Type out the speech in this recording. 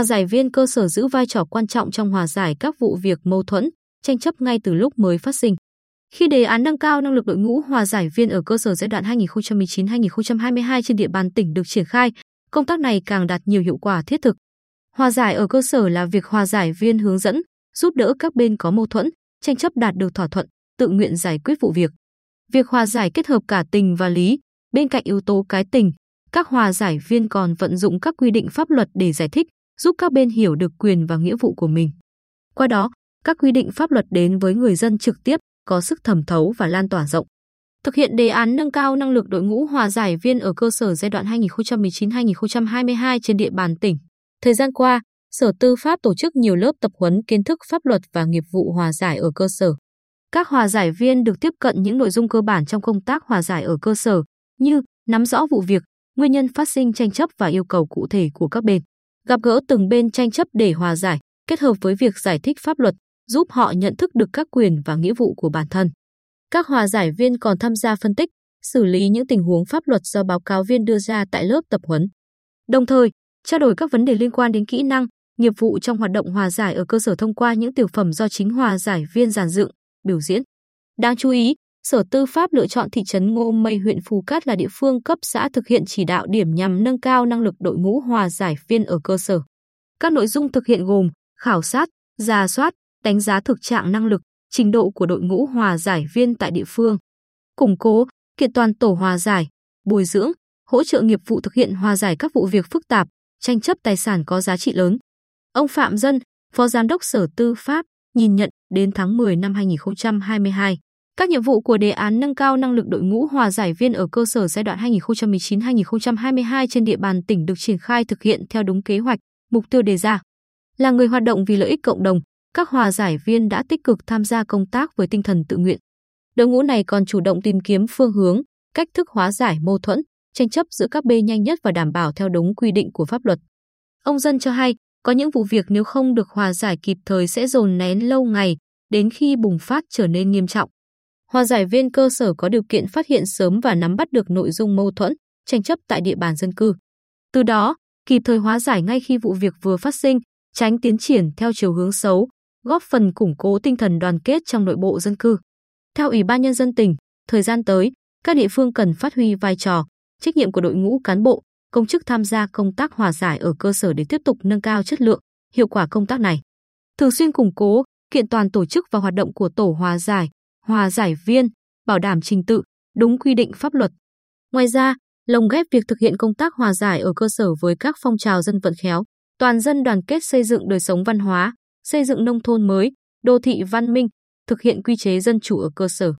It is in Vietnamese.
Hòa giải viên cơ sở giữ vai trò quan trọng trong hòa giải các vụ việc mâu thuẫn, tranh chấp ngay từ lúc mới phát sinh. Khi đề án nâng cao năng lực đội ngũ hòa giải viên ở cơ sở giai đoạn 2019-2022 trên địa bàn tỉnh được triển khai, công tác này càng đạt nhiều hiệu quả thiết thực. Hòa giải ở cơ sở là việc hòa giải viên hướng dẫn, giúp đỡ các bên có mâu thuẫn, tranh chấp đạt được thỏa thuận, tự nguyện giải quyết vụ việc. Việc hòa giải kết hợp cả tình và lý, bên cạnh yếu tố cái tình, các hòa giải viên còn vận dụng các quy định pháp luật để giải thích, giúp các bên hiểu được quyền và nghĩa vụ của mình. Qua đó, các quy định pháp luật đến với người dân trực tiếp, có sức thẩm thấu và lan tỏa rộng. Thực hiện đề án nâng cao năng lực đội ngũ hòa giải viên ở cơ sở giai đoạn 2019-2022 trên địa bàn tỉnh. Thời gian qua, Sở Tư pháp tổ chức nhiều lớp tập huấn kiến thức pháp luật và nghiệp vụ hòa giải ở cơ sở. Các hòa giải viên được tiếp cận những nội dung cơ bản trong công tác hòa giải ở cơ sở, như nắm rõ vụ việc, nguyên nhân phát sinh tranh chấp và yêu cầu cụ thể của các bên, gặp gỡ từng bên tranh chấp để hòa giải, kết hợp với việc giải thích pháp luật, giúp họ nhận thức được các quyền và nghĩa vụ của bản thân. Các hòa giải viên còn tham gia phân tích, xử lý những tình huống pháp luật do báo cáo viên đưa ra tại lớp tập huấn. Đồng thời, trao đổi các vấn đề liên quan đến kỹ năng, nghiệp vụ trong hoạt động hòa giải ở cơ sở thông qua những tiểu phẩm do chính hòa giải viên giàn dựng, biểu diễn. Đáng chú ý, Sở Tư pháp lựa chọn thị trấn Ngô Mây huyện Phù Cát là địa phương cấp xã thực hiện chỉ đạo điểm nhằm nâng cao năng lực đội ngũ hòa giải viên ở cơ sở. Các nội dung thực hiện gồm khảo sát, giả soát, đánh giá thực trạng năng lực, trình độ của đội ngũ hòa giải viên tại địa phương, củng cố, kiện toàn tổ hòa giải, bồi dưỡng, hỗ trợ nghiệp vụ thực hiện hòa giải các vụ việc phức tạp, tranh chấp tài sản có giá trị lớn. Ông Phạm Dân, Phó Giám đốc Sở Tư pháp, nhìn nhận đến tháng 10 năm 2022, các nhiệm vụ của đề án nâng cao năng lực đội ngũ hòa giải viên ở cơ sở giai đoạn 2019-2022 trên địa bàn tỉnh được triển khai thực hiện theo đúng kế hoạch, mục tiêu đề ra. Là người hoạt động vì lợi ích cộng đồng, các hòa giải viên đã tích cực tham gia công tác với tinh thần tự nguyện. Đội ngũ này còn chủ động tìm kiếm phương hướng, cách thức hóa giải mâu thuẫn, tranh chấp giữa các bên nhanh nhất và đảm bảo theo đúng quy định của pháp luật. Ông Dân cho hay, có những vụ việc nếu không được hòa giải kịp thời sẽ dồn nén lâu ngày, đến khi bùng phát trở nên nghiêm trọng. Hòa giải viên cơ sở có điều kiện phát hiện sớm và nắm bắt được nội dung mâu thuẫn, tranh chấp tại địa bàn dân cư. Từ đó, kịp thời hóa giải ngay khi vụ việc vừa phát sinh, tránh tiến triển theo chiều hướng xấu, góp phần củng cố tinh thần đoàn kết trong nội bộ dân cư. Theo Ủy ban Nhân dân tỉnh, thời gian tới, các địa phương cần phát huy vai trò, trách nhiệm của đội ngũ cán bộ, công chức tham gia công tác hòa giải ở cơ sở để tiếp tục nâng cao chất lượng, hiệu quả công tác này. Thường xuyên củng cố, kiện toàn tổ chức và hoạt động của tổ hòa giải, hòa giải viên, bảo đảm trình tự, đúng quy định pháp luật. Ngoài ra, lồng ghép việc thực hiện công tác hòa giải ở cơ sở với các phong trào dân vận khéo, toàn dân đoàn kết xây dựng đời sống văn hóa, xây dựng nông thôn mới, đô thị văn minh, thực hiện quy chế dân chủ ở cơ sở.